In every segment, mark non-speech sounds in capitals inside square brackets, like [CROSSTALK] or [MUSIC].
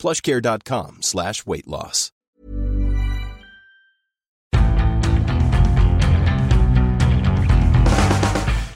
plushcare.com slash weight loss.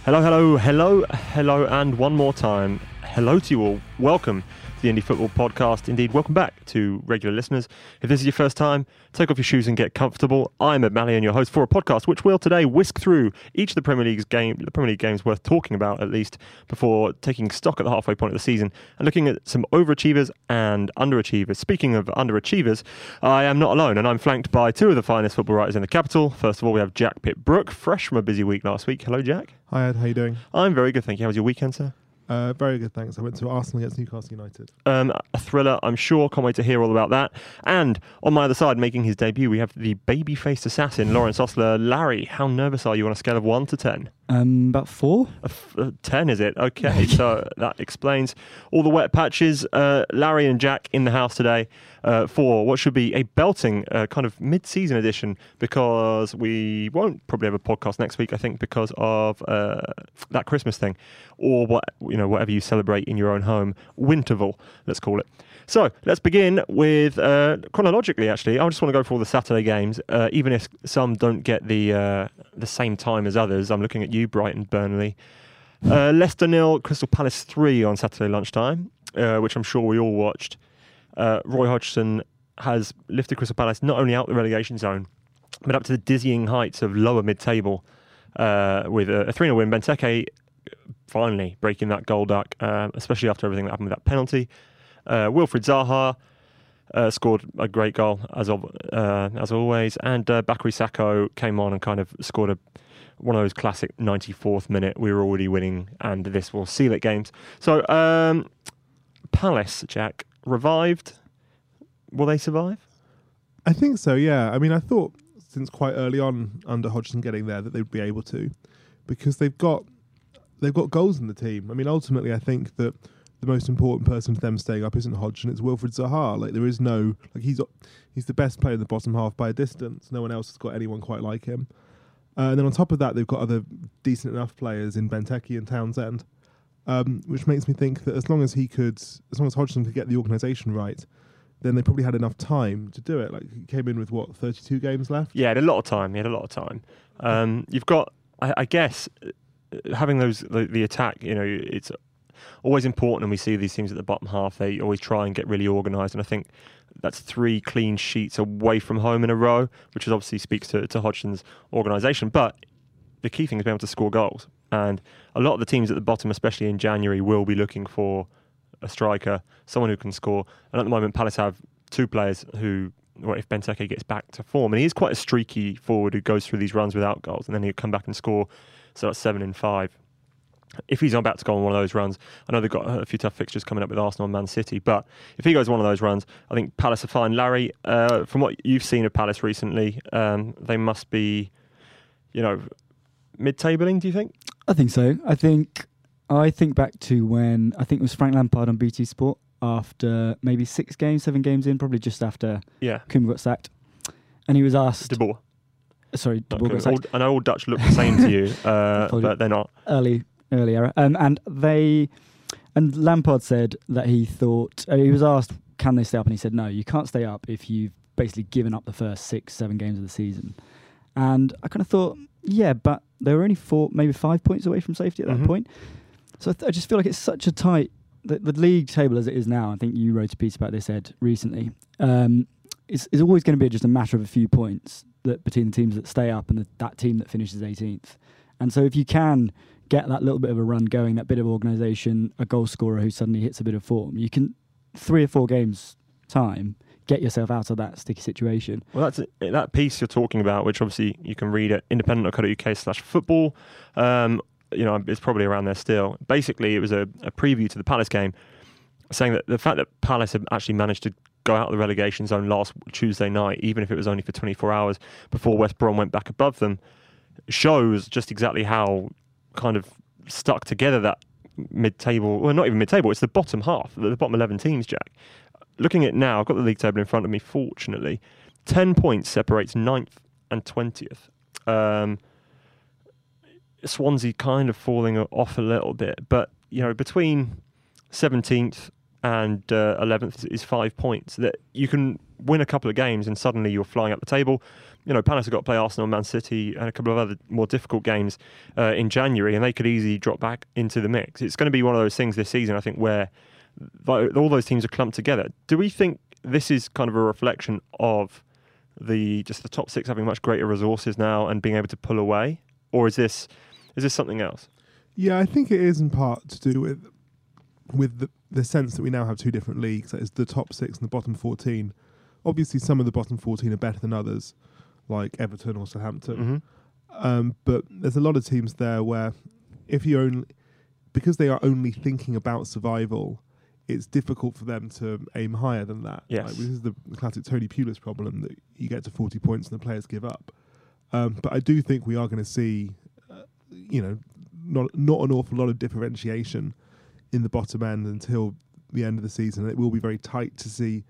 Hello, hello, hello, hello, and one more time, hello to you all. Welcome the Indie Football Podcast. Indeed, welcome back to regular listeners. If this is your first time, take off your shoes and get comfortable. I'm Ed Malyon and your host for a podcast which will today whisk through each of the Premier League's game, the Premier League games worth talking about at least before taking stock at the halfway point of the season and looking at some overachievers and underachievers. Speaking of underachievers, I am not alone and I'm flanked by two of the finest football writers in the capital. First of all, we have Jack Pitt-Brooke, fresh from a busy week last week. Hello, Jack. Hi Ed, how you doing? I'm very good, thank you. How was your weekend, sir? Uh, very good, thanks. I went to Arsenal against Newcastle United. Um, a thriller, I'm sure. Can't wait to hear all about that. And on my other side, making his debut, we have the baby-faced assassin, Lawrence Ostlere. Larry, how nervous are you on a scale of one to ten? Um, about four. A ten, is it? [LAUGHS] Okay, so that explains all the wet patches. Uh, Larry and Jack in the house today uh, for what should be a belting uh, kind of mid-season edition because we won't probably have a podcast next week. I think because of uh, that Christmas thing, or what you know, whatever you celebrate in your own home, Winterval, let's call it. So let's begin with uh, chronologically. Actually, I just want to go for all the Saturday games, uh, even if some don't get the uh, the same time as others. I'm looking at you, Brighton, Burnley, uh, Leicester nil, Crystal Palace three on Saturday lunchtime, uh, which I'm sure we all watched. Uh, Roy Hodgson has lifted Crystal Palace not only out the relegation zone, but up to the dizzying heights of lower mid-table uh, with a, a 3 0 win. Benteke finally breaking that goal duck, uh, especially after everything that happened with that penalty. Uh, Wilfried Zaha uh, scored a great goal as of, as always, and uh, Bakary Sako came on and kind of scored a one of those classic 94th minute. We were already winning, and this will seal it games. So um, Palace, Jack, revived. Will they survive? I think so, yeah. I mean, I thought since quite early on under Hodgson getting there that they'd be able to, because they've got they've got goals in the team. I mean, ultimately, I think that the most important person for them staying up isn't Hodgson; it's Wilfried Zaha. Like there is no like he's he's the best player in the bottom half by a distance. No one else has got anyone quite like him. Uh, and then on top of that, they've got other decent enough players in Benteke and Townsend, um, which makes me think that as long as he could, as long as Hodgson could get the organisation right, then they probably had enough time to do it. Like he came in with what thirty-two games left. Yeah, had a lot of time. He had a lot of time. Um, you've got, I, I guess, uh, having those the, the attack. You know, it's always important, and we see these teams at the bottom half. They always try and get really organised, and I think that's three clean sheets away from home in a row, which obviously speaks to, to Hodgson's organisation. But the key thing is being able to score goals, and a lot of the teams at the bottom, especially in January, will be looking for a striker, someone who can score. And at the moment, Palace have two players who, well, if Benteke gets back to form, and he is quite a streaky forward who goes through these runs without goals, and then he'll come back and score. So that's seven in five. If he's about to go on one of those runs, I know they've got a few tough fixtures coming up with Arsenal and Man City, but if he goes one of those runs, I think Palace are fine. Larry, uh, from what you've seen of Palace recently, um, they must be, you know, mid-tabling. Do you think? I think so. I think I think back to when I think it was Frank Lampard on BT Sport after maybe six games, seven games in, probably just after Yeah, Koeman got sacked, and he was asked. De Boer. sorry, De Boer got sacked. All- I know all Dutch look the same to you, [LAUGHS] uh, but they're not. early early era. Um, and they and Lampard said that he thought uh, he was asked, "Can they stay up?" And he said, "No, you can't stay up if you've basically given up the first six, seven games of the season." And I kind of thought, yeah, but they were only four, maybe five points away from safety at that Mhm. point. So I, th- I just feel like it's such a tight the, the league table as it is now. I think you wrote a piece about this, Ed, recently. Um, it's, it's always going to be just a matter of a few points that between the teams that stay up and the, that team that finishes 18th. And so if you can get that little bit of a run going, that bit of organisation, a goal scorer who suddenly hits a bit of form, you can three or four games time get yourself out of that sticky situation. Well, that's it. that piece you're talking about, which obviously you can read at independent.co.uk slash football. Um, you know, it's probably around there still. Basically, it was a, a preview to the Palace game, saying that the fact that Palace had actually managed to go out of the relegation zone last Tuesday night, even if it was only for 24 hours before West Brom went back above them, shows just exactly how kind of stuck together that mid-table, well, not even mid-table, it's the bottom half, the bottom 11 teams, Jack. Looking at now, I've got the league table in front of me, fortunately. 10 points separates 9th and 20th. Um, Swansea kind of falling off a little bit, but, you know, between 17th and uh, 11th is five points. That you can win a couple of games and suddenly you're flying up the table. You know, Palace have got to play Arsenal, Man City, and a couple of other more difficult games uh, in January, and they could easily drop back into the mix. It's going to be one of those things this season, I think, where all those teams are clumped together. Do we think this is kind of a reflection of the just the top six having much greater resources now and being able to pull away, or is this is this something else? Yeah, I think it is in part to do with with the, the sense that we now have two different leagues. That is the top six and the bottom fourteen. Obviously, some of the bottom fourteen are better than others, like Everton or Southampton. Mm-hmm. Um, but there's a lot of teams there where, if you only because they are only thinking about survival, it's difficult for them to aim higher than that. Yes. Like, this is the classic Tony Pulis problem that you get to 40 points and the players give up. Um, but I do think we are going to see, uh, you know, not not an awful lot of differentiation in the bottom end until the end of the season. It will be very tight to see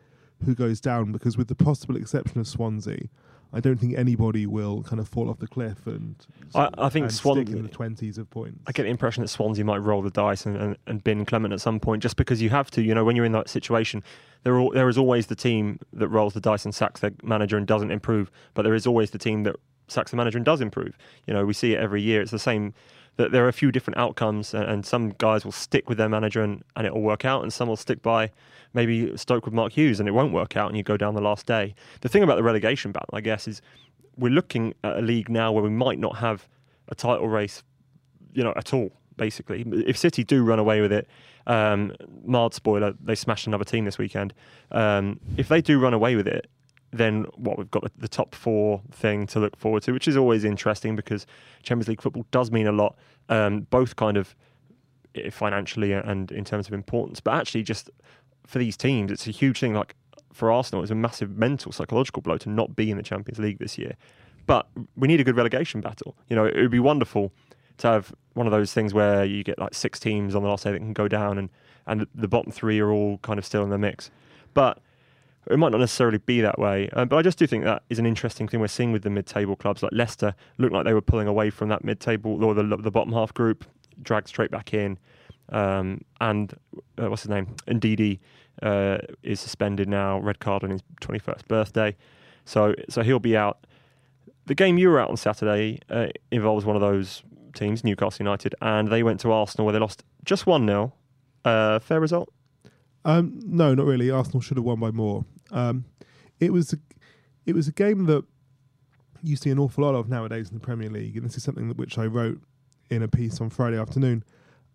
who goes down because, with the possible exception of Swansea, I don't think anybody will kind of fall off the cliff and. I, I think Swansea stick in the twenties of points. I get the impression that Swansea might roll the dice and, and, and bin Clement at some point, just because you have to. You know, when you're in that situation, there are, there is always the team that rolls the dice and sacks their manager and doesn't improve, but there is always the team that sacks the manager and does improve. You know, we see it every year. It's the same. That there are a few different outcomes, and, and some guys will stick with their manager and, and it will work out, and some will stick by maybe Stoke with Mark Hughes and it won't work out, and you go down the last day. The thing about the relegation battle, I guess, is we're looking at a league now where we might not have a title race, you know, at all. Basically, if City do run away with it, um, mild spoiler, they smashed another team this weekend. Um, if they do run away with it, then what we've got the, the, top four thing to look forward to, which is always interesting because Champions League football does mean a lot, um, both kind of eh, financially and in terms of importance, but actually just for these teams, it's a huge thing. Like for Arsenal, it's a massive mental, psychological blow to not be in the Champions League this year. But we need a good relegation battle. You know, it would be wonderful to have one of those things where you get like six teams on the last day that can go down and, and the bottom three are all kind of still in the mix. But it might not necessarily be that way. Um, but I just do think that is an interesting thing we're seeing with the mid-table clubs. Like Leicester looked like they were pulling away from that mid-table or the, the bottom half group, dragged straight back in. Um, and uh, what's his name? Ndidi uh, is suspended now, red card on his 21st birthday. So, so he'll be out. The game you were out on Saturday uh, involves one of those teams, Newcastle United, and they went to Arsenal where they lost just 1 0. Uh, fair result? Um, no, not really. Arsenal should have won by more. Um, it was a, it was a game that you see an awful lot of nowadays in the Premier League, and this is something that which I wrote in a piece on Friday afternoon,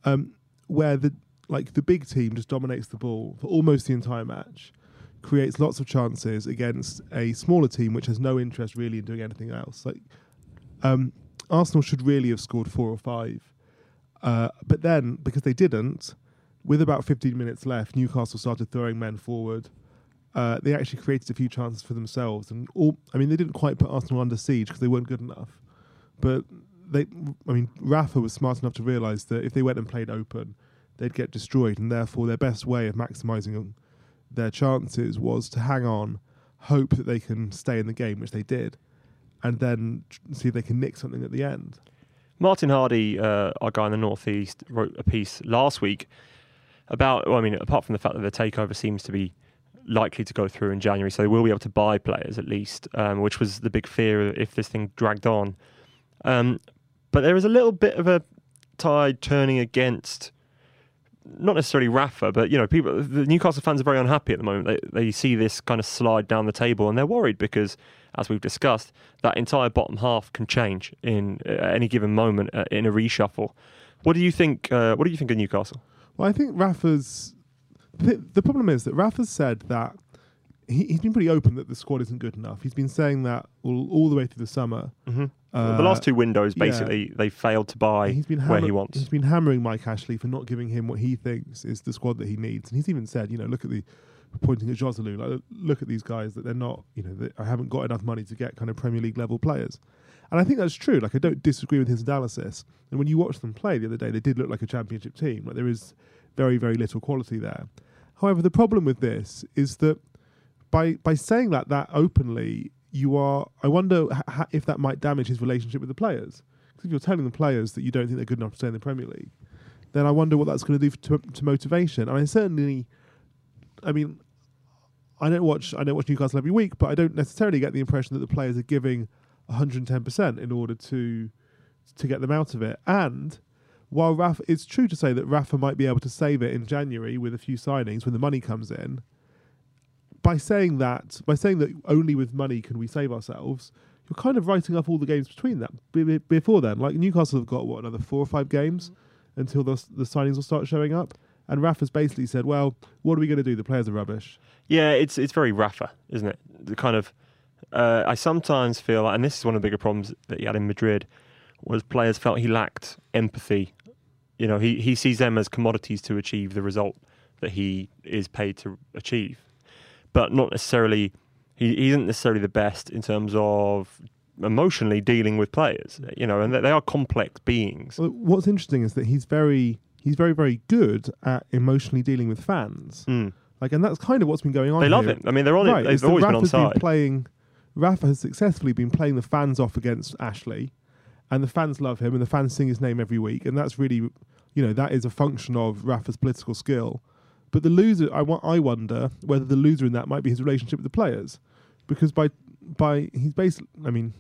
um, where the like the big team just dominates the ball for almost the entire match, creates lots of chances against a smaller team which has no interest really in doing anything else. Like um, Arsenal should really have scored four or five, uh, but then because they didn't, with about 15 minutes left, Newcastle started throwing men forward. Uh, they actually created a few chances for themselves, and all. I mean, they didn't quite put Arsenal under siege because they weren't good enough. But they, I mean, Rafa was smart enough to realise that if they went and played open, they'd get destroyed, and therefore their best way of maximising their chances was to hang on, hope that they can stay in the game, which they did, and then see if they can nick something at the end. Martin Hardy, uh, our guy in the northeast, wrote a piece last week about. Well, I mean, apart from the fact that the takeover seems to be likely to go through in January, so they will be able to buy players at least, um, which was the big fear if this thing dragged on. Um, but there is a little bit of a tide turning against not necessarily Rafa, but you know, people. The Newcastle fans are very unhappy at the moment. They they see this kind of slide down the table, and they're worried because, as we've discussed, that entire bottom half can change in uh, any given moment uh, in a reshuffle. What do you think? Uh, what do you think of Newcastle? Well, I think Rafa's. The, the problem is that Rafa's said that he, has been pretty open that the squad isn't good enough. He's been saying that all, all the way through the summer. Mm-hmm. Uh, the last two windows, basically, yeah. they failed to buy he's been hammer- where he wants. He's been hammering Mike Ashley for not giving him what he thinks is the squad that he needs. And he's even said, you know, look at the pointing at Joselu. Like, look at these guys that they're not, you know, they, I haven't got enough money to get kind of Premier League level players. And I think that's true. Like, I don't disagree with his analysis. And when you watch them play the other day, they did look like a championship team. Like, there is very, very little quality there. However, the problem with this is that by by saying that that openly, you are. I wonder h- if that might damage his relationship with the players. Because if you're telling the players that you don't think they're good enough to stay in the Premier League, then I wonder what that's going to do to, to motivation. I mean, certainly, I mean, I don't watch I don't watch Newcastle every week, but I don't necessarily get the impression that the players are giving 110 percent in order to to get them out of it. And while Rafa, it's true to say that Rafa might be able to save it in January with a few signings when the money comes in. By saying that, by saying that only with money can we save ourselves, you're kind of writing off all the games between that be- before then. Like Newcastle have got what another four or five games until the the signings will start showing up. And Rafa's basically said, "Well, what are we going to do? The players are rubbish." Yeah, it's it's very Rafa, isn't it? The kind of uh, I sometimes feel, and this is one of the bigger problems that he had in Madrid, was players felt he lacked empathy. You know, he he sees them as commodities to achieve the result that he is paid to achieve, but not necessarily. He, he isn't necessarily the best in terms of emotionally dealing with players. You know, and they, are complex beings. Well, what's interesting is that he's very he's very very good at emotionally dealing with fans. Mm. Like, and that's kind of what's been going on. They love here. him. I mean, they're on right, it. They've that always been on side. playing. Rafa has successfully been playing the fans off against Ashley, and the fans love him, and the fans sing his name every week, and that's really, you know, that is a function of Rafa's political skill. But the loser, I, I wonder whether the loser in that might be his relationship with the players, because by by he's basically, I mean,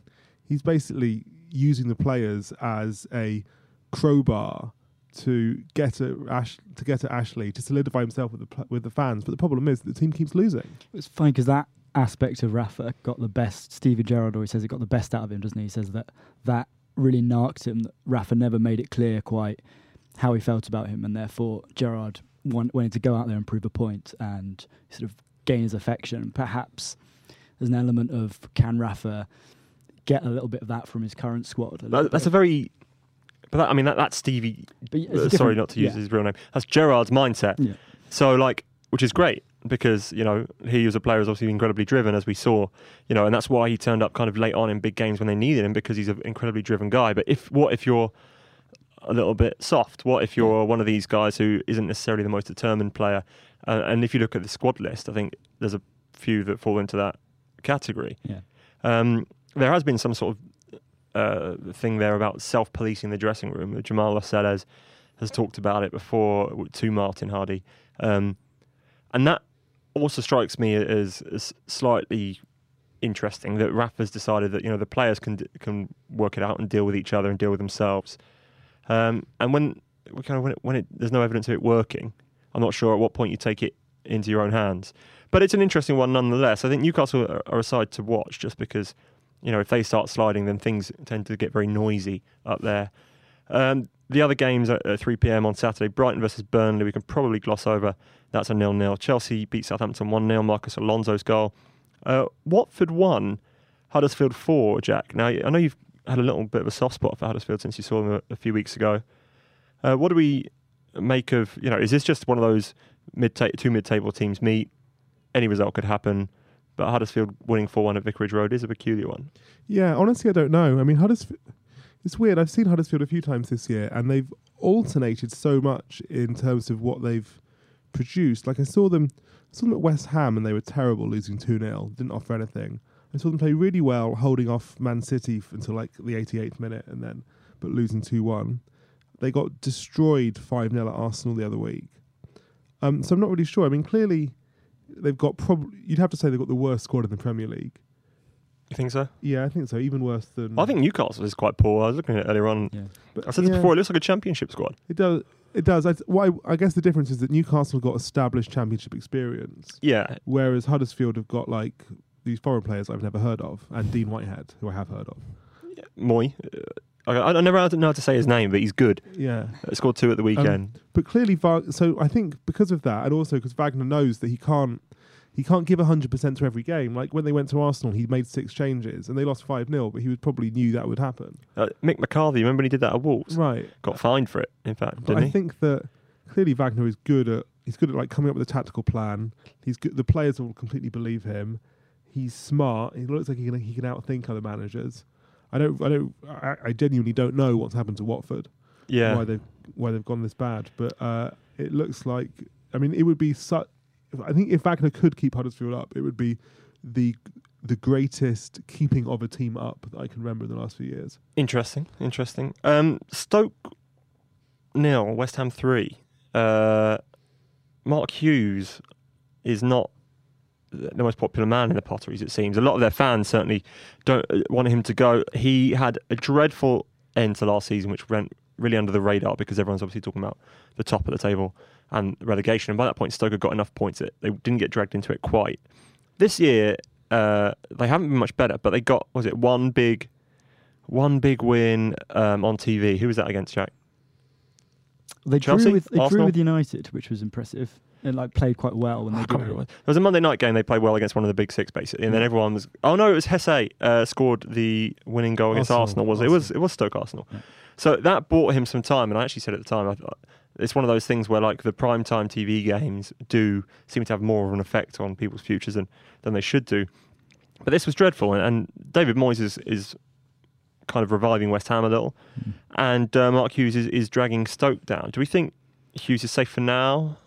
he's basically using the players as a crowbar to get at Ash to get at Ashley to solidify himself with the pl- with the fans. But the problem is the team keeps losing. It's funny because that aspect of Rafa got the best. Steven Gerrard always says it got the best out of him, doesn't he? He says that that really narked him. That Rafa never made it clear quite how he felt about him, and therefore Gerrard want, wanted to go out there and prove a point and sort of gain his affection. Perhaps there's an element of can Rafa get a little bit of that from his current squad? That- that's a very. But that, I mean, that, that's Stevie. But uh, sorry, not to use yeah. his real name. That's Gerrard's mindset. Yeah. So, like, which is great because you know he was a player who's obviously incredibly driven, as we saw. You know, and that's why he turned up kind of late on in big games when they needed him because he's an incredibly driven guy. But if what if you're a little bit soft? What if you're one of these guys who isn't necessarily the most determined player? Uh, and if you look at the squad list, I think there's a few that fall into that category. Yeah. Um, there has been some sort of uh, thing there about self-policing the dressing room. Jamal Lascelles has talked about it before to Martin Hardy, um, and that also strikes me as, as slightly interesting that Rafa's decided that you know the players can can work it out and deal with each other and deal with themselves. Um, and when kind of when, it, when it, there's no evidence of it working, I'm not sure at what point you take it into your own hands. But it's an interesting one nonetheless. I think Newcastle are, are a side to watch just because you know if they start sliding, then things tend to get very noisy up there. Um, the other games at 3 p.m. on Saturday, Brighton versus Burnley, we can probably gloss over. That's a nil-nil. Chelsea beat Southampton 1-0. Marcos Alonso's goal. Uh, Watford won, Huddersfield four. Jack. Now I know you've had a little bit of a soft spot for Huddersfield since you saw them a, a few weeks ago. Uh, what do we make of? You know, is this just one of those mid two mid-table teams meet? Any result could happen, but Huddersfield winning four-one at Vicarage Road is a peculiar one. Yeah, honestly, I don't know. I mean, Huddersfield. It's weird. I've seen Huddersfield a few times this year, and they've alternated so much in terms of what they've produced. Like I saw them, I saw them at West Ham, and they were terrible, losing two 0 Didn't offer anything. I saw them play really well, holding off Man City f- until like the 88th minute, and then but losing two one. They got destroyed five 0 at Arsenal the other week. Um, so I'm not really sure. I mean, clearly they've got probably you'd have to say they've got the worst squad in the Premier League. You think so? Yeah, I think so. Even worse than I think Newcastle is quite poor. I was looking at it earlier on. Yeah. But I said this yeah. before. It looks like a championship squad. It does. It does. I, why, I guess the difference is that Newcastle got established championship experience, Yeah, whereas Huddersfield have got like these foreign players I've never heard of, and Dean Whitehead, who I have heard of. Moy. Uh, I, I never know how to say his name, but he's good. Yeah, Uh, scored two at the weekend. but clearly, Va- so I think because of that, and also because Wagner knows that he can't, he can't give hundred percent to every game. Like when they went to Arsenal, he made six changes and they lost five 0 but he was probably knew that would happen. Uh, Mick McCarthy, remember when he did that at Wolves? Right. Got fined for it, in fact, But I he? think that clearly Wagner is good at he's good at like coming up with a tactical plan. He's good. The players will completely believe him. He's smart. He looks like he can he can outthink other managers. I don't I don't I, I genuinely don't know what's happened to Watford. Yeah. Why they've why they've gone this bad, but uh, it looks like I mean it would be such. I think if Wagner could keep Huddersfield up, it would be the the greatest keeping of a team up that I can remember in the last few years. Interesting, interesting. Um, Stoke nil, West Ham three. Uh, Mark Hughes is not the most popular man in the Potteries. It seems a lot of their fans certainly don't uh, want him to go. He had a dreadful end to last season, which went really under the radar because everyone's obviously talking about the top of the table and relegation. And by that point, Stoke had got enough points that they didn't get dragged into it quite. This year, uh, they haven't been much better, but they got was it one big, one big win um, on TV. Who was that against, Jack? They Chelsea? drew with they Arsenal? drew with United, which was impressive, and like played quite well when I they did it. Was a Monday night game. They played well against one of the big six, basically, and then everyone was. Oh no, it was Jesé uh, scored the winning goal against Arsenal, Arsenal. Was it? It was it was Stoke Arsenal. Yeah. So that bought him some time, and I actually said at the time, I it's one of those things where like the prime time TV games do seem to have more of an effect on people's futures than than they should do. But this was dreadful, and, and David Moyes is, is kind of reviving West Ham a little, Mm. and uh, Mark Hughes is, is dragging Stoke down. Do we think Hughes is safe for now?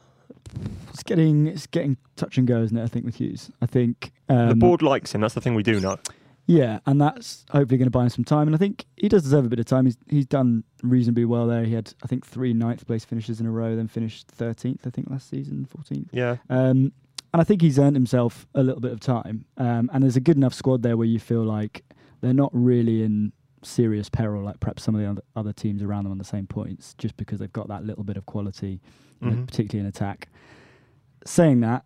It's getting it's getting touch and go, isn't it? I think with Hughes. I think um, the board likes him. That's the thing we do know. Yeah, and that's hopefully going to buy him some time. And I think he does deserve a bit of time. He's he's done reasonably well there. He had I think three ninth place finishes in a row, then finished thirteenth I think last season, fourteenth. Yeah. Um, and I think he's earned himself a little bit of time. Um, and there's a good enough squad there where you feel like they're not really in serious peril, like perhaps some of the other, teams around them on the same points, just because they've got that little bit of quality, you know, particularly in attack. Saying that,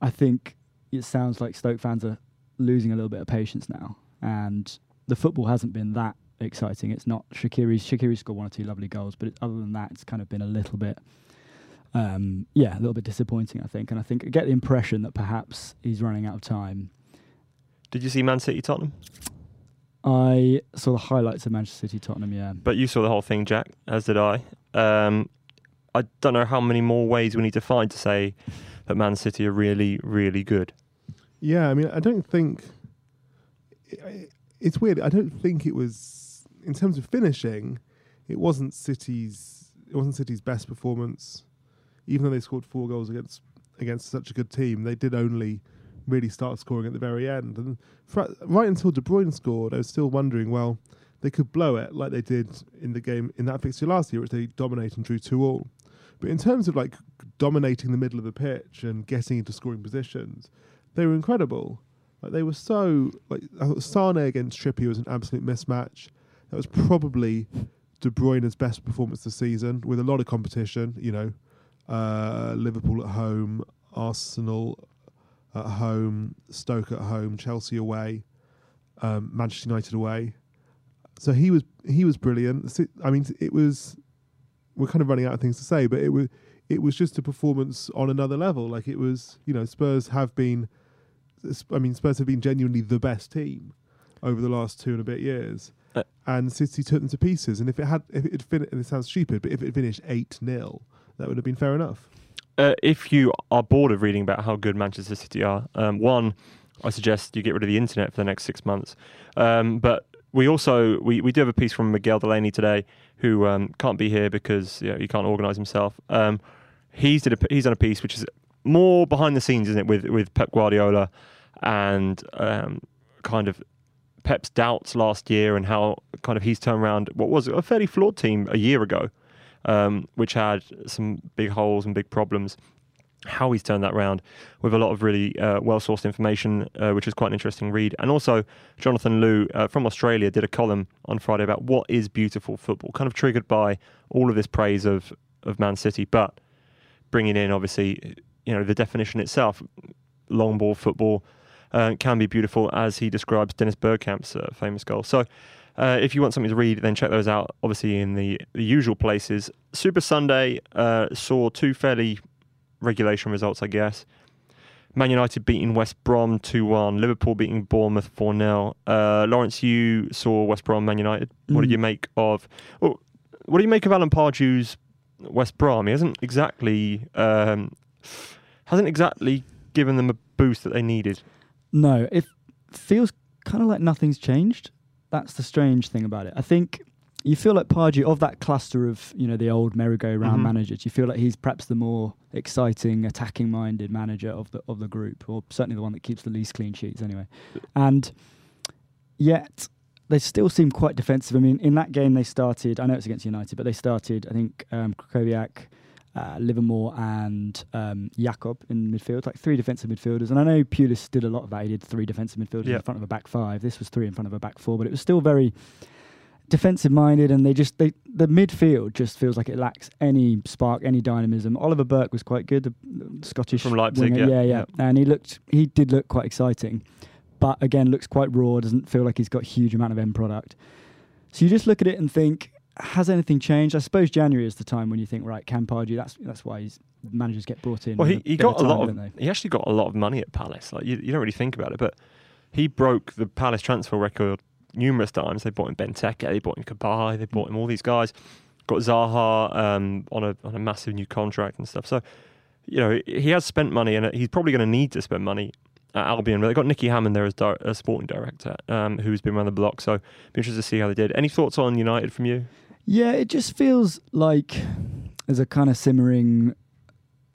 I think it sounds like Stoke fans are losing a little bit of patience now, and the football hasn't been that exciting. It's not Shaqiri's. Shaqiri scored one or two lovely goals, but it, other than that, it's kind of been a little bit, um, yeah, a little bit disappointing. I think, and I think I get the impression that perhaps he's running out of time. Did you see Man City Tottenham? I saw the highlights of Manchester City Tottenham. Yeah, But you saw the whole thing, Jack, as did I. Um, I don't know how many more ways we need to find to say that Man City are really, really good. Yeah, I mean, I don't think it's weird. I don't think it was in terms of finishing. It wasn't City's. It wasn't City's best performance, even though they scored four goals against against such a good team. They did only really start scoring at the very end, and right until De Bruyne scored, I was still wondering. Well, they could blow it like they did in the game in that fixture last year, which they dominated and drew two all. But in terms of like dominating the middle of the pitch and getting into scoring positions, they were incredible. Like they were so like I thought Sane against Trippier was an absolute mismatch. That was probably De Bruyne's best performance this season, with a lot of competition. You know, uh, Liverpool at home, Arsenal at home, Stoke at home, Chelsea away, um, Manchester United away. So he was he was brilliant. I mean, it was we're kind of running out of things to say, but it was it was just a performance on another level. Like it was, you know, Spurs have been, I mean, Spurs have been genuinely the best team over the last two and a bit years, Uh, and City took them to pieces. And if it had, if it finished, and it sounds stupid, but if it finished eight 0 that would have been fair enough. Uh, if you are bored of reading about how good Manchester City are, um, one, I suggest you get rid of the internet for the next six months. Um, but we also we, we do have a piece from Miguel Delaney today, who um, can't be here because you know, he can't organise himself. Um, he's did a, he's done a piece which is more behind the scenes, isn't it, with with Pep Guardiola and um, kind of Pep's doubts last year and how kind of he's turned around what was a fairly flawed team a year ago, um, which had some big holes and big problems. How he's turned that round with a lot of really uh, well sourced information, uh, which is quite an interesting read. And also, Jonathan Liew uh, from Australia did a column on Friday about what is beautiful football, kind of triggered by all of this praise of, of Man City, but bringing in obviously, you know, the definition itself, long ball football, uh, can be beautiful, as he describes Dennis Bergkamp's uh, famous goal. So, uh, if you want something to read, then check those out. Obviously, in the, the usual places. Super Sunday uh, saw two fairly regulation results, I guess. Man United beating West Brom 2 1, Liverpool beating Bournemouth 4 0. Uh, Lawrence, you saw West Brom Man United. What did Mm. you make of. Oh, what do you make of Alan Pardew's West Brom? He hasn't exactly um, hasn't exactly given them a boost that they needed. No, it feels kind of like nothing's changed. That's the strange thing about it. I think you feel like Pardew of that cluster of you know the old merry-go-round Mhm. managers. You feel like he's perhaps the more exciting, attacking-minded manager of the of the group, or certainly the one that keeps the least clean sheets anyway. And yet they still seem quite defensive. I mean, in that game they started. I know it's against United, but they started. I think um, Krychowiak, uh, Livermore, and um, Yacob in midfield, like three defensive midfielders. And I know Pulis did a lot of that. He did three defensive midfielders Yeah. in front of a back five. This was three in front of a back four, but it was still very defensive minded and they just they the midfield just feels like it lacks any spark any dynamism oliver burke was quite good the, scottish From Leipzig, winger. yeah, yeah yeah. and he looked he did look quite exciting but again looks quite raw doesn't feel like he's got a huge amount of end product so you just look at it and think has anything changed i suppose january is the time when you think right can Pardew, that's that's why he's managers get brought in Well, he, he got a time, lot of he actually got a lot of money at Palace. Like you, you don't really think about it, but he broke the Palace transfer record numerous times. They bought him Benteke, they bought him Cabaye, they bought him all these guys. Got Zaha um, on a on a massive new contract and stuff. So, you know, he has spent money, and he's probably going to need to spend money at Albion. But they got Nicky Hammond there as di- as sporting director, um, who's been around the block. So, be interested to see how they did. Any thoughts on United from you? Yeah, it just feels like there's a kind of simmering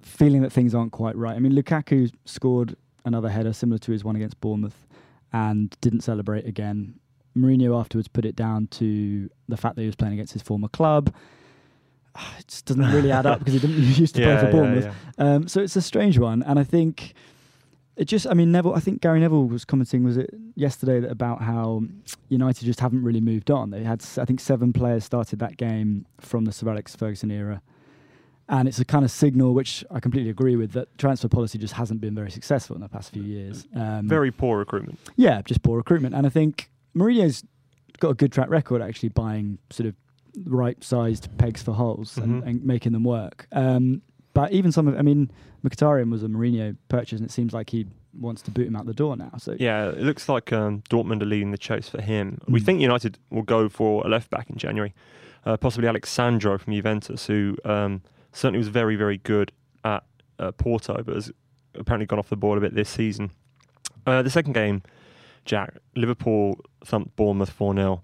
feeling that things aren't quite right. I mean, Lukaku scored another header similar to his one against Bournemouth and didn't celebrate again. Mourinho afterwards put it down to the fact that he was playing against his former club. [SIGHS] It just doesn't really add up [LAUGHS] because he didn't [LAUGHS] used to play for Bournemouth. Um, so it's a strange one, and I think it just. I mean, Neville. I think Gary Neville was commenting was it yesterday that about how United just haven't really moved on. They had, I think, seven players started that game from the Sir Alex Ferguson era, and it's a kind of signal, which I completely agree with, that transfer policy just hasn't been very successful in the past few years. Um, Very poor recruitment. yeah, just poor recruitment. And I think Mourinho's got a good track record actually buying sort of right sized pegs for holes and, Mhm. and making them work. Um, but even some of, I mean, Mkhitaryan was a Mourinho purchase, and it seems like he wants to boot him out the door now. So Yeah, it looks like um, Dortmund are leading the chase for him. We Mm. think United will go for a left back in January, uh, possibly Alex Sandro from Juventus, who um, certainly was very, very good at uh, Porto, but has apparently gone off the board a bit this season. Uh, the second game, Jack, Liverpool thumped Bournemouth 4 0.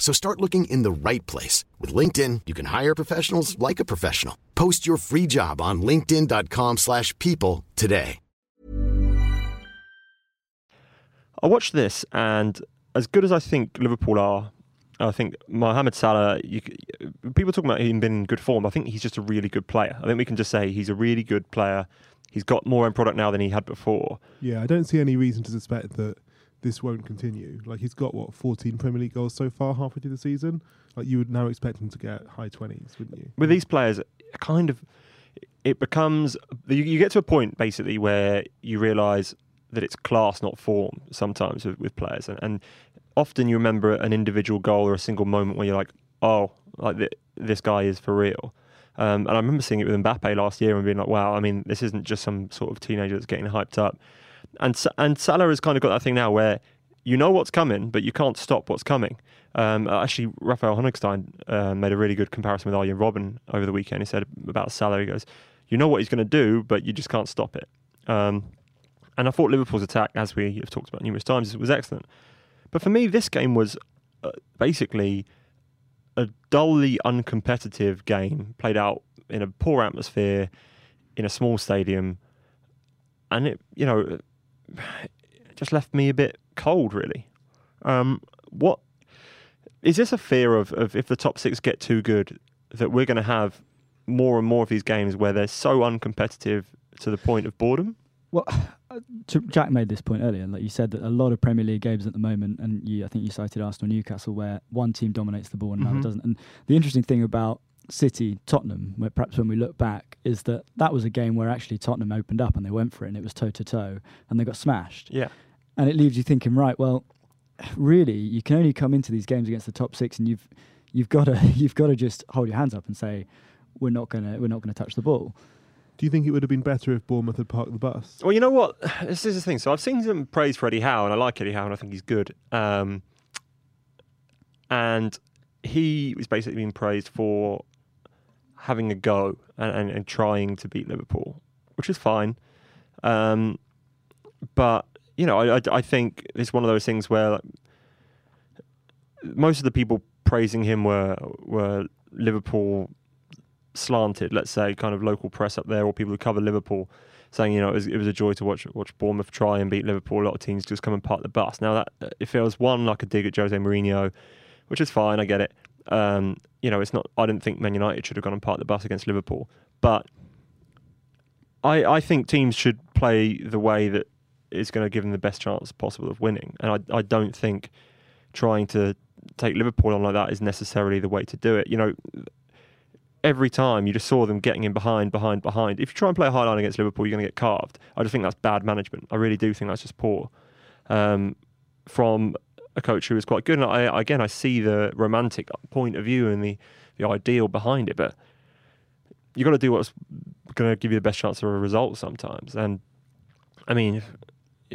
So start looking in the right place. With LinkedIn, you can hire professionals like a professional. Post your free job on linkedin.com/people slash people today. I watched this, and as good as I think Liverpool are, I think Mohamed Salah. You, people talking about him being in good form. I think he's just a really good player. I think we can just say he's a really good player. He's got more end product now than he had before. Yeah, I don't see any reason to suspect that this won't continue. Like he's got what 14 Premier League goals so far, halfway through the season. Like you would now expect him to get high 20s, wouldn't you? with these players, kind of, it becomes you, you get to a point basically where you realise that it's class, not form. Sometimes with, with players, and, and often you remember an individual goal or a single moment where you're like, oh, like th- this guy is for real. Um, and I remember seeing it with Mbappe last year and being like, wow, I mean, this isn't just some sort of teenager that's getting hyped up. And and Salah has kind of got that thing now where you know what's coming, but you can't stop what's coming. Um, actually, Raphael Honigstein uh, made a really good comparison with Arjen Robben over the weekend. He said about Salah, he goes, you know what he's going to do, but you just can't stop it. Um, and I thought Liverpool's attack, as we have talked about numerous times, was excellent. But for me, this game was uh, basically a dully uncompetitive game played out in a poor atmosphere in a small stadium, and it, you know, it [SIGHS] just left me a bit cold, really. Um, what is this a fear of, of if the top six get too good that we're going to have more and more of these games where they're so uncompetitive to the point of boredom? Well, [SIGHS] Jack made this point earlier. Like you said, that a lot of Premier League games at the moment, and you, I think you cited Arsenal, Newcastle, where one team dominates the ball and another Mhm. doesn't. And the interesting thing about City, Tottenham, where perhaps when we look back, is that that was a game where actually Tottenham opened up and they went for it, and it was toe to toe, and they got smashed. Yeah. And it leaves you thinking, right? Well, really, you can only come into these games against the top six, and you've you've got to [LAUGHS] you've got to just hold your hands up and say, we're not gonna we're not gonna touch the ball. Do you think it would have been better if Bournemouth had parked the bus? Well, you know what? [SIGHS] This is the thing. So I've seen some praise for Eddie Howe, and I like Eddie Howe, and I think he's good. Um, and he was basically being praised for having a go and, and, and trying to beat Liverpool, which is fine. Um, but you know, I, I, I think it's one of those things where most of the people praising him were were Liverpool slanted, let's say, kind of local press up there, or people who cover Liverpool saying, you know, it was, it was a joy to watch watch Bournemouth try and beat Liverpool. A lot of teams just come and park the bus. Now that it feels one like a dig at Jose Mourinho, which is fine, I get it. Um, you know, it's not. I didn't think Man United should have gone and parked the bus against Liverpool, but I I think teams should play the way that is going to give them the best chance possible of winning, and I I don't think trying to take Liverpool on like that is necessarily the way to do it. You know, every time you just saw them getting in behind, behind, behind. If you try and play a high line against Liverpool, you're going to get carved. I just think that's bad management. I really do think that's just poor um, from a coach who is quite good. And I, again, I see the romantic point of view and the, the ideal behind it, but you've got to do what's going to give you the best chance of a result sometimes. And I mean,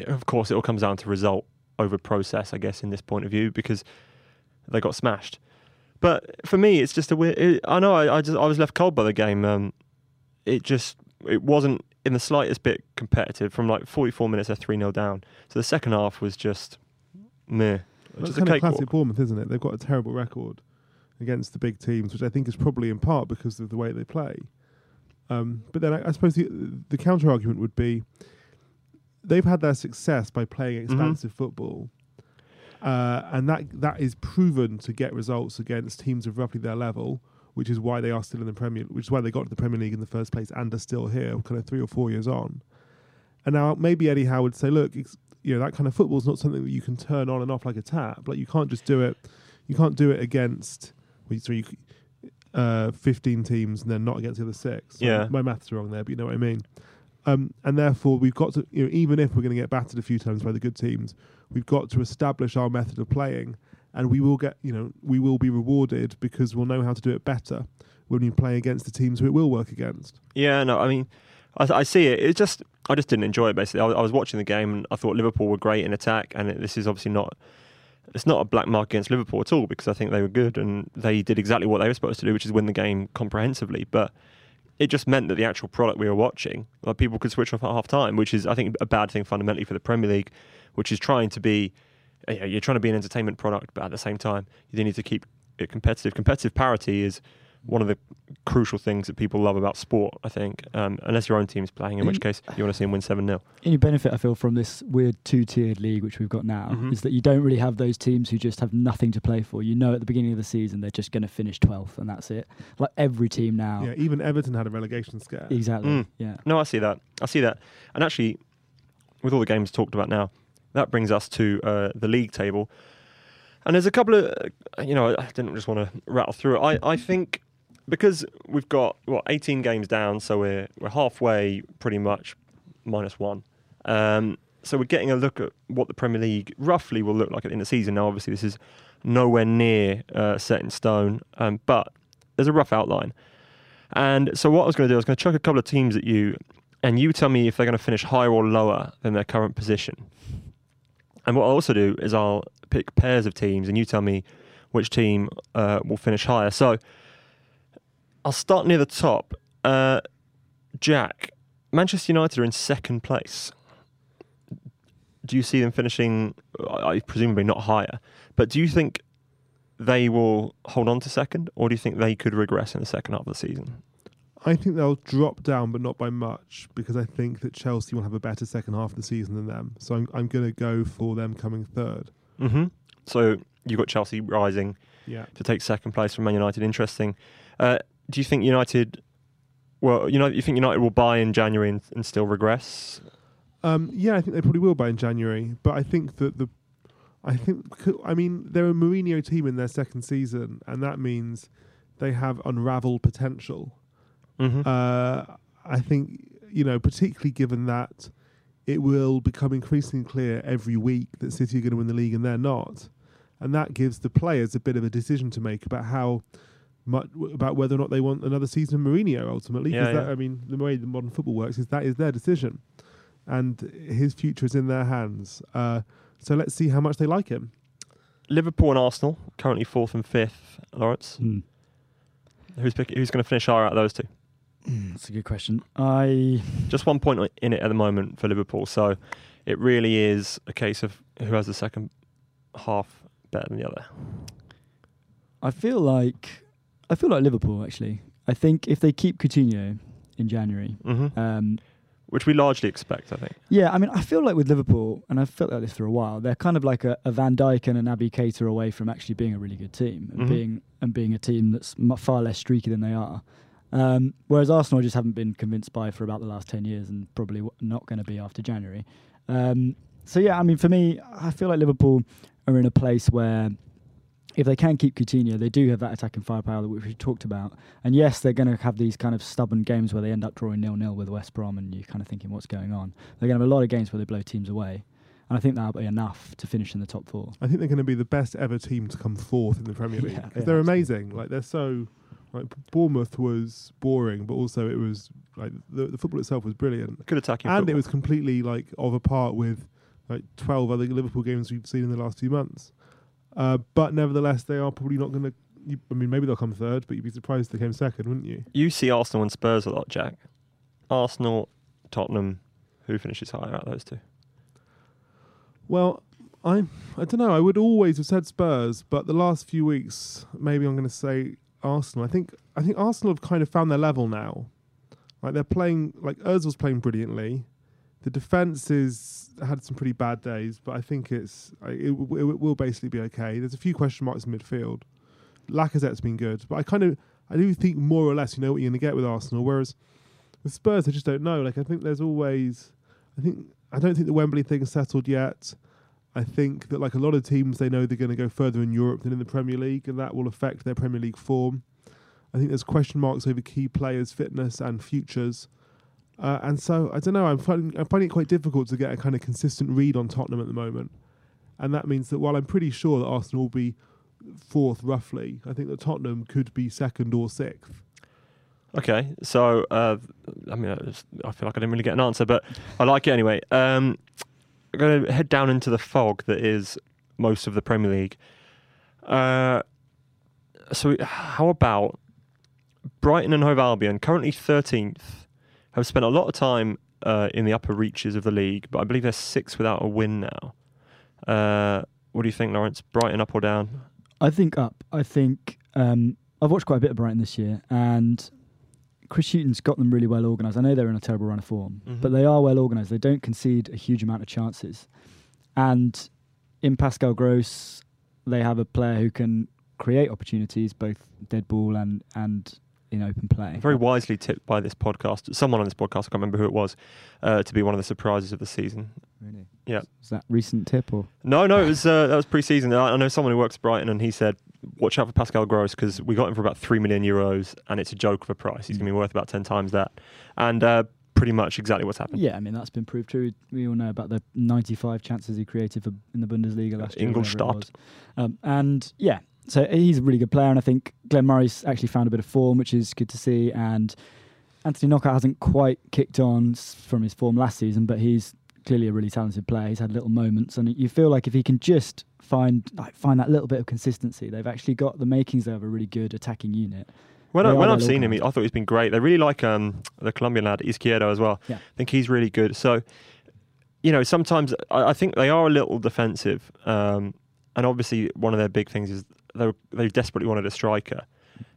of course, it all comes down to result over process, I guess, in this point of view, because they got smashed. But for me, it's just a weird. It, I know I, I just I was left cold by the game. Um, it just it wasn't in the slightest bit competitive. From like 44 minutes, they're three 0 down. So the second half was just meh. That's Just a kind of cakewalk. classic Bournemouth, isn't it? They've got a terrible record against the big teams, which I think is probably in part because of the way they play. Um, but then I, I suppose the, the counter argument would be they've had their success by playing Mm-hmm. expansive football, uh, and that that is proven to get results against teams of roughly their level, which is why they are still in the Premier, which is why they got to the Premier League in the first place and are still here, kind of three or four years on. And now maybe Eddie Howe would say, look, ex- you know that kind of football is not something that you can turn on and off like a tap. Like you can't just do it. You can't do it against. So you, uh, fifteen teams and then not against the other six. So Yeah. my maths are wrong there, but you know what I mean. Um, and therefore, we've got to, you know, even if we're going to get battered a few times by the good teams, we've got to establish our method of playing, and we will get, you know, we will be rewarded because we'll know how to do it better when we play against the teams who it will work against. Yeah, no, I mean, I, I see it. It just, I just didn't enjoy it. Basically, I, was- I was watching the game and I thought Liverpool were great in attack, and it, this is obviously not. It's not a black mark against Liverpool at all because I think they were good and they did exactly what they were supposed to do, which is win the game comprehensively. But it just meant that the actual product we were watching, like people could switch off at half time, which is I think a bad thing fundamentally for the Premier League, which is trying to be, you know, you're trying to be an entertainment product, but at the same time you need to keep it competitive. Competitive parity is one of the crucial things that people love about sport. I think, um, unless your own team's playing, in which case you want to see them win seven 0 Any benefit I feel from this weird two-tiered league which we've got now Mhm. is that you don't really have those teams who just have nothing to play for. You know, at the beginning of the season they're just going to finish 12th and that's it. Like every team now. Yeah, even Everton had a relegation scare. Exactly. Mm. Yeah. No, I see that. I see that. And actually, with all the games talked about now, that brings us to uh, the league table. And there's a couple of, uh, you know, I didn't just want to rattle through it. I, I think because we've got what 18 games down, so we're we're halfway pretty much minus one. Um, so we're getting a look at what the Premier League roughly will look like at the end of the season. Now, obviously, this is nowhere near uh, set in stone, um, but there's a rough outline. And so what I was going to do, I was going to chuck a couple of teams at you, and you tell me if they're going to finish higher or lower than their current position. And what I'll also do is I'll pick pairs of teams, and you tell me which team uh, will finish higher. So I'll start near the top. Uh, Jack, Manchester United are in second place. Do you see them finishing, I presumably not higher, but do you think they will hold on to second, or do you think they could regress in the second half of the season? I think they'll drop down, but not by much, because I think that Chelsea will have a better second half of the season than them. So I'm, I'm going to go for them coming third. Mm-hmm. So you've got Chelsea rising Yeah. to take second place from Man United. Interesting. Uh, do you think United? Well, you know, you think United will buy in January and, and still regress? Um, yeah, I think they probably will buy in January, but I think that the, I think, I mean, they're a Mourinho team in their second season, and that means they have unraveled potential. Mm-hmm. Uh, I think you know, particularly given that it will become increasingly clear every week that City are going to win the league and they're not, and that gives the players a bit of a decision to make about how much about whether or not they want another season of Mourinho ultimately. Yeah, that. I mean, the way the modern football works is that is their decision, and his future is in their hands. Uh, so let's see how much they like him. Liverpool and Arsenal currently fourth and fifth. Lawrence, Hmm. who's pick, who's going to finish higher out of those two? That's a good question. I Just one point in it at the moment for Liverpool, so it really is a case of who has the second half better than the other. I feel like I feel like Liverpool actually. I think if they keep Coutinho in January, Mm-hmm. um, Which we largely expect, I think. yeah, I mean, I feel like with Liverpool, and I've felt like this for a while, they're kind of like a, a Van Dijk and an Naby Keita away from actually being a really good team and Mhm. being and being a team that's far less streaky than they are. Um, whereas Arsenal just haven't been convinced by for about the last ten years, and probably w- not going to be after January. Um, so yeah, I mean, for me, I feel like Liverpool are in a place where if they can keep Coutinho, they do have that attacking firepower that we talked about. And yes, they're going to have these kind of stubborn games where they end up drawing nil nil with West Brom, and you're kind of thinking, what's going on? They're going to have a lot of games where they blow teams away, and I think that'll be enough to finish in the top four. I think they're going to be the best ever team to come fourth in the Premier League Yeah, 'Cause yeah, they're absolutely. amazing. Like they're so like Bournemouth was boring, but also it was like the, the football itself was brilliant, Good attacking and football. it was completely like of a part with like twelve other Liverpool games we've seen in the last few months. Uh, but nevertheless, they are probably not going to. I mean, maybe they'll come third, but you'd be surprised if they came second, wouldn't you? You see Arsenal and Spurs a lot, Jack. Arsenal, Tottenham, who finishes higher out of those two? Well, I I don't know. I would always have said Spurs, but the last few weeks, maybe I'm going to say Arsenal. I think I think Arsenal have kind of found their level now. Like they're playing, like Özil's playing brilliantly. The defense is had some pretty bad days, but I think it's I- it, it will basically be okay. There's a few question marks in midfield. Lacazette's been good, but I kind of I do think more or less you know what you're going to get with Arsenal. Whereas with Spurs, I just don't know. Like I think there's always I think I don't think the Wembley thing's settled yet. I think that like a lot of teams, they know they're going to go further in Europe than in the Premier League, and that will affect their Premier League form. I think there's question marks over key players' fitness and futures, uh, and so I don't know. I'm finding I'm finding it quite difficult to get a kind of consistent read on Tottenham at the moment, and that means that while I'm pretty sure that Arsenal will be fourth roughly, I think that Tottenham could be second or sixth. Okay, so uh, I mean, I feel like I didn't really get an answer, but I like it anyway. Um, I'm going to head down into the fog that is most of the Premier League. Uh, so, how about Brighton and Hove Albion, currently 13th, have spent a lot of time uh, in the upper reaches of the league, but I believe they're six without a win now. Uh, what do you think, Lawrence? Brighton up or down? I think up. I think um, I've watched quite a bit of Brighton this year, and Chris Hughton's got them really well organised. I know they're in a terrible run of form, Mhm. but they are well organised. They don't concede a huge amount of chances, and in Pascal Gross, they have a player who can create opportunities, both dead ball and and in open play. Very wisely tipped by this podcast, someone on this podcast, I can't remember who it was, uh, to be one of the surprises of the season. Really? Yeah. Was that recent tip or? No, no, it was uh, that was pre-season. I I know someone who works at Brighton, and he said, "Watch out for Pascal Gross because we got him for about three million euros, and it's a joke of a price. He's going to be worth about ten times that." And uh, pretty much exactly what's happened. Yeah, I mean that's been proved true. We all know about the 95 chances he created for in the Bundesliga last year. whatever it Ingolstadt. Um, and yeah, so he's a really good player, and I think Glenn Murray's actually found a bit of form, which is good to see. And Anthony Knockaert hasn't quite kicked on from his form last season, but he's clearly a really talented player. He's had little moments, and you feel like if he can just find like find that little bit of consistency, they've actually got the makings of a really good attacking unit. When, I, when I've seen him, he- I thought he's been great. They really like um, the Colombian lad Izquierdo as well. Yeah. I think he's really good. So, you know, sometimes I, I think they are a little defensive, um, and obviously one of their big things is they were- they desperately wanted a striker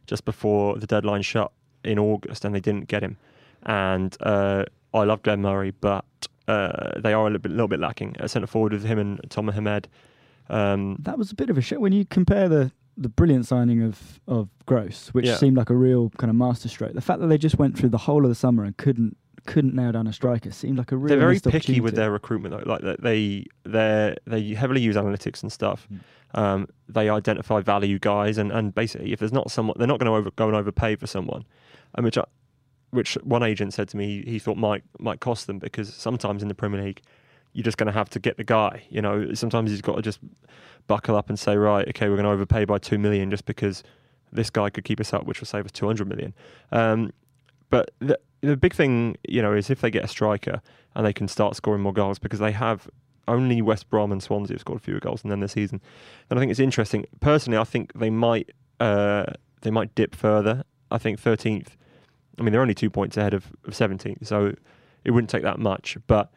just before the deadline shut in August, and they didn't get him. And uh, I love Glenn Murray, but uh, they are a little bit, little bit lacking at centre forward with him and Tomer Hemed. Um, That was a bit of a shit when you compare the the brilliant signing of of Gross, which Yeah. seemed like a real kind of masterstroke. The fact that they just went through the whole of the summer and couldn't couldn't nail down a striker seemed like a real. they're very picky with their recruitment though like they they they heavily use analytics and stuff Mm. Um, they identify value guys and, and basically if there's not someone they're not going to over, go and overpay for someone. And which I, which one agent said to me he, thought might might cost them because sometimes in the Premier League you're just going to have to get the guy you know? Sometimes you've got to just buckle up and say right okay we're going to overpay by 2 million just because this guy could keep us up which will save us 200 million. Um, but the, the big thing, you know, is if they get a striker and they can start scoring more goals because they have only West Brom and Swansea have scored fewer goals than them this season. And I think it's interesting. Personally, I think they might uh, they might dip further. I think 13th. I mean, they're only two points ahead of, of 17th, so it wouldn't take that much. But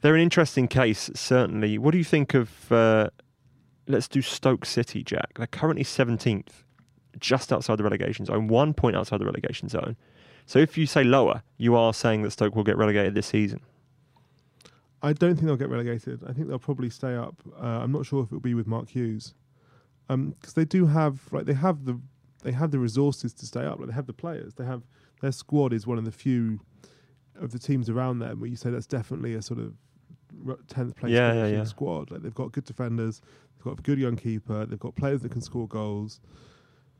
they're an interesting case, certainly. What do you think of? Uh, let's do Stoke City, Jack. They're currently 17th, just outside the relegation zone, one point outside the relegation zone. So if you say lower, you are saying that Stoke will get relegated this season. I don't think they'll get relegated. I think they'll probably stay up. Uh, I'm not sure if it'll be with Mark Hughes, because they do have like they have the they have the resources to stay up. Like they have the players. They have their squad is one of the few of the teams around them where you say that's definitely a sort of tenth place Yeah, yeah, yeah. squad. Like they've got good defenders. They've got a good young keeper. They've got players that can score goals.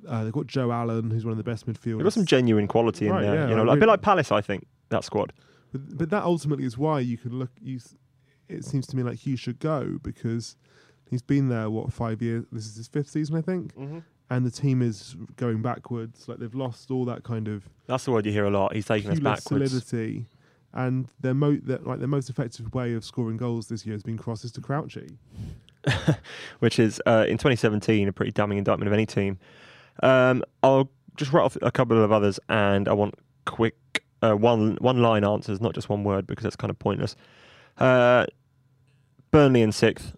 Uh, they've got Joe Allen, who's one of the best midfielders. There was some genuine quality in Right, there. yeah, you know, like, a bit like Palace, I think that squad. But, but that ultimately is why you can look. You, it seems to me like Hughes should go because he's been there what five years. This is his fifth season, I think, and the team is going backwards. Like they've lost all that kind of That's the word you hear a lot. He's taking us backwards. solidity, and their mo- their, like their most effective way of scoring goals this year has been crosses to Crouchy. [LAUGHS] which is uh, in 2017 a pretty damning indictment of any team. Um, I'll just write off a couple of others, and I want quick uh, one one line answers, not just one word, because that's kind of pointless. Uh, Burnley in sixth.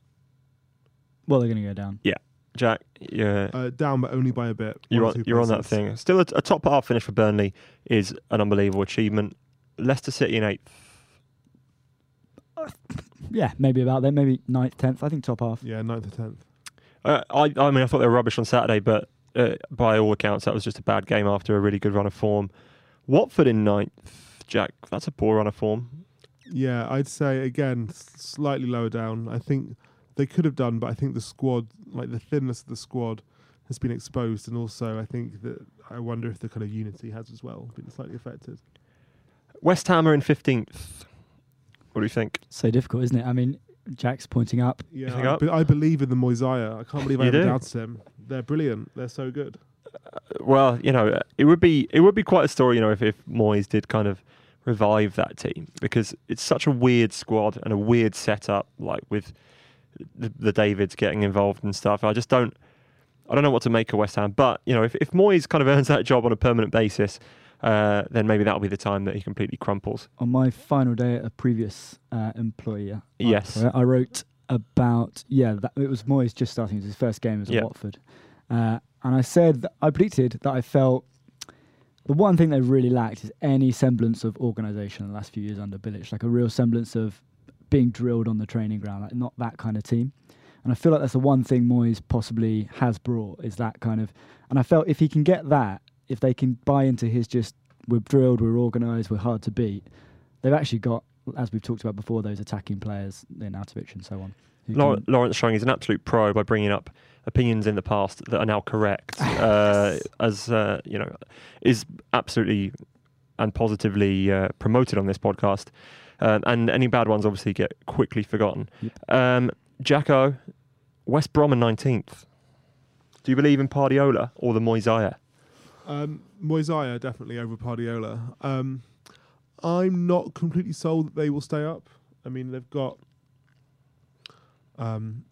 Well, they're going to go down. Yeah, Jack, yeah, Uh, down, but only by a bit. you're on you're on that thing. Still, a, a top half finish for Burnley is an unbelievable achievement. Leicester City in eighth. [LAUGHS] Yeah, maybe about there. Maybe ninth, tenth. I think top half. Yeah, ninth or tenth. Uh, I, I mean, I thought they were rubbish on Saturday, but uh, by all accounts, that was just a bad game after a really good run of form. Watford in ninth, Jack. That's a poor run of form. Yeah, I'd say again slightly lower down. I think they could have done, but I think the squad, like the thinness of the squad, has been exposed, and also I think that I wonder if the kind of unity has as well been slightly affected. West Ham are in fifteenth. What do you think? So difficult, isn't it? I mean, Jack's pointing up. Yeah, I, up? be- I believe in the Moisaya. I can't believe I You ever do? doubted him. They're brilliant. They're so good. Well, you know, it would be it would be quite a story, you know, if if Moyes did kind of revive that team because it's such a weird squad and a weird setup, like with the, the Davids getting involved and stuff. I just don't. I don't know what to make of West Ham, but you know, if, if Moyes kind of [LAUGHS] earns that job on a permanent basis, uh, then maybe that'll be the time that he completely crumples. On my final day at a previous uh, employer, I- Yes. I, wrote about yeah, that, it was Moyes just starting. His first game as Yeah. a Watford, uh, and I said I predicted that I felt the one thing they really lacked is any semblance of organisation in the last few years under Bilic, like a real semblance of being drilled on the training ground, like not that kind of team. And I feel like that's the one thing Moyes possibly has brought is that kind of. And I felt if he can get that, if they can buy into his just we're drilled, we're organised, we're hard to beat, they've actually got, as we've talked about before, those attacking players in Arnautovic and so on. who can- Lawrence showing is an absolute pro by bringing up opinions in the past that are now correct, [LAUGHS] uh, as uh, you know, is absolutely and positively uh, promoted on this podcast. Um, and any bad ones obviously get quickly forgotten. Yep. Um, Jacko, West Brom in nineteenth. Do you believe in Pardiola or the Moisaya? Um, Moisaya definitely over Pardiola. Um, I'm not completely sold that they will stay up. I mean, they've got. Um,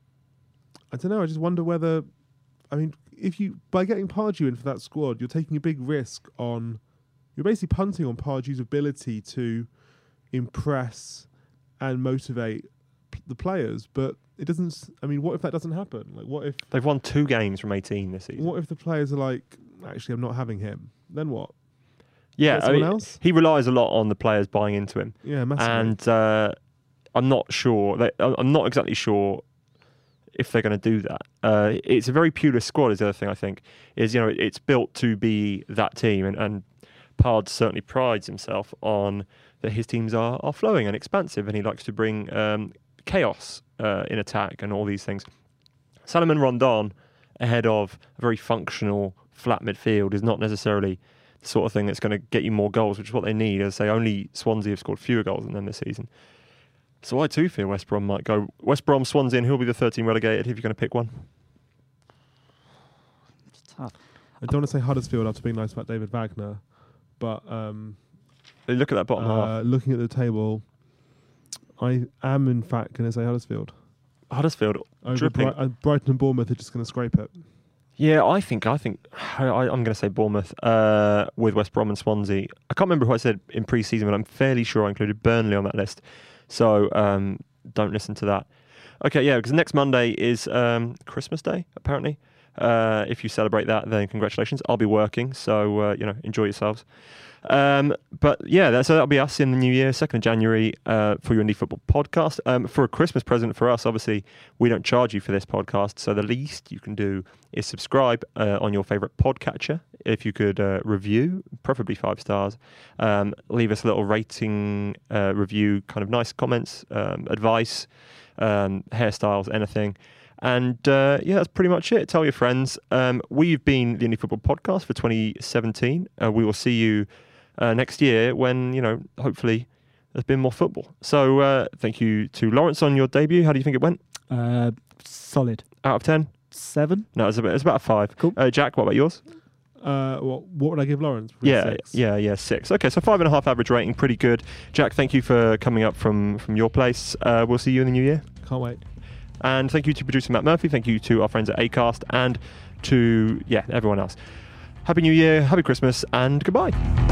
I don't know. I just wonder whether, I mean, if you by getting Pardew in for that squad, you're taking a big risk on. You're basically punting on Pardew's ability to impress and motivate p- the players, but it doesn't. I mean, what if that doesn't happen? Like, what if They've won two games from 18 this season. what if the players are like, actually, I'm not having him? Then what? Yeah, I mean, else? he relies a lot on the players buying into him. Yeah, massively. and uh, I'm not sure. They, I'm not exactly sure if they're going to do that. Uh, it's a very Pulis squad. Is the other thing I think is you know it's built to be that team, and, and Pard certainly prides himself on that his teams are are flowing and expansive, and he likes to bring um, chaos uh, in attack and all these things. Salomon Rondon ahead of a very functional flat midfield is not necessarily sort of thing that's going to get you more goals, which is what they need. As I say, only Swansea have scored fewer goals than them this season. So I too fear West Brom might go. West Brom, Swansea, and who'll be the 13 relegated if you're going to pick one? It's tough. I don't want to say Huddersfield after being nice about David Wagner, but um, They look at that bottom half. uh, looking at the table, I am in fact going to say Huddersfield. Huddersfield Over dripping. Bri- uh, Brighton and Bournemouth are just going to scrape it. Yeah, I think I think I, I'm going to say Bournemouth uh, with West Brom and Swansea. I can't remember who I said in pre-season, but I'm fairly sure I included Burnley on that list. So um, don't listen to that. Okay, yeah, because next Monday is um, Christmas Day apparently. Uh, if you celebrate that, then congratulations. I'll be working, so uh, you know enjoy yourselves. Um, but yeah, that, so that'll be us in the new year, second of January, uh, for your Indie Football podcast. Um, for a Christmas present for us, obviously we don't charge you for this podcast, so the least you can do is subscribe uh, on your favorite podcatcher. If you could uh, review, preferably five stars, um, leave us a little rating, uh, review, kind of nice comments, um, advice, um, hairstyles, anything. And uh, yeah, that's pretty much it. Tell your friends. Um, we've been the Indie Football Podcast for 2017. Uh, we will see you uh, next year when, you know, hopefully there's been more football. So uh, thank you to Lawrence on your debut. How do you think it went? Uh, solid. Out of 10? Seven. No, it's about, it's about a five. Cool. Uh, Jack, what about yours? Uh, what, what would I give Lawrence? Probably yeah, six. yeah, yeah, six. Okay, so five and a half average rating, pretty good. Jack, thank you for coming up from from your place. Uh, we'll see you in the new year. Can't wait. And thank you to producer Matt Murphy. Thank you to our friends at Acast and to yeah everyone else. Happy New Year, Happy Christmas, and goodbye.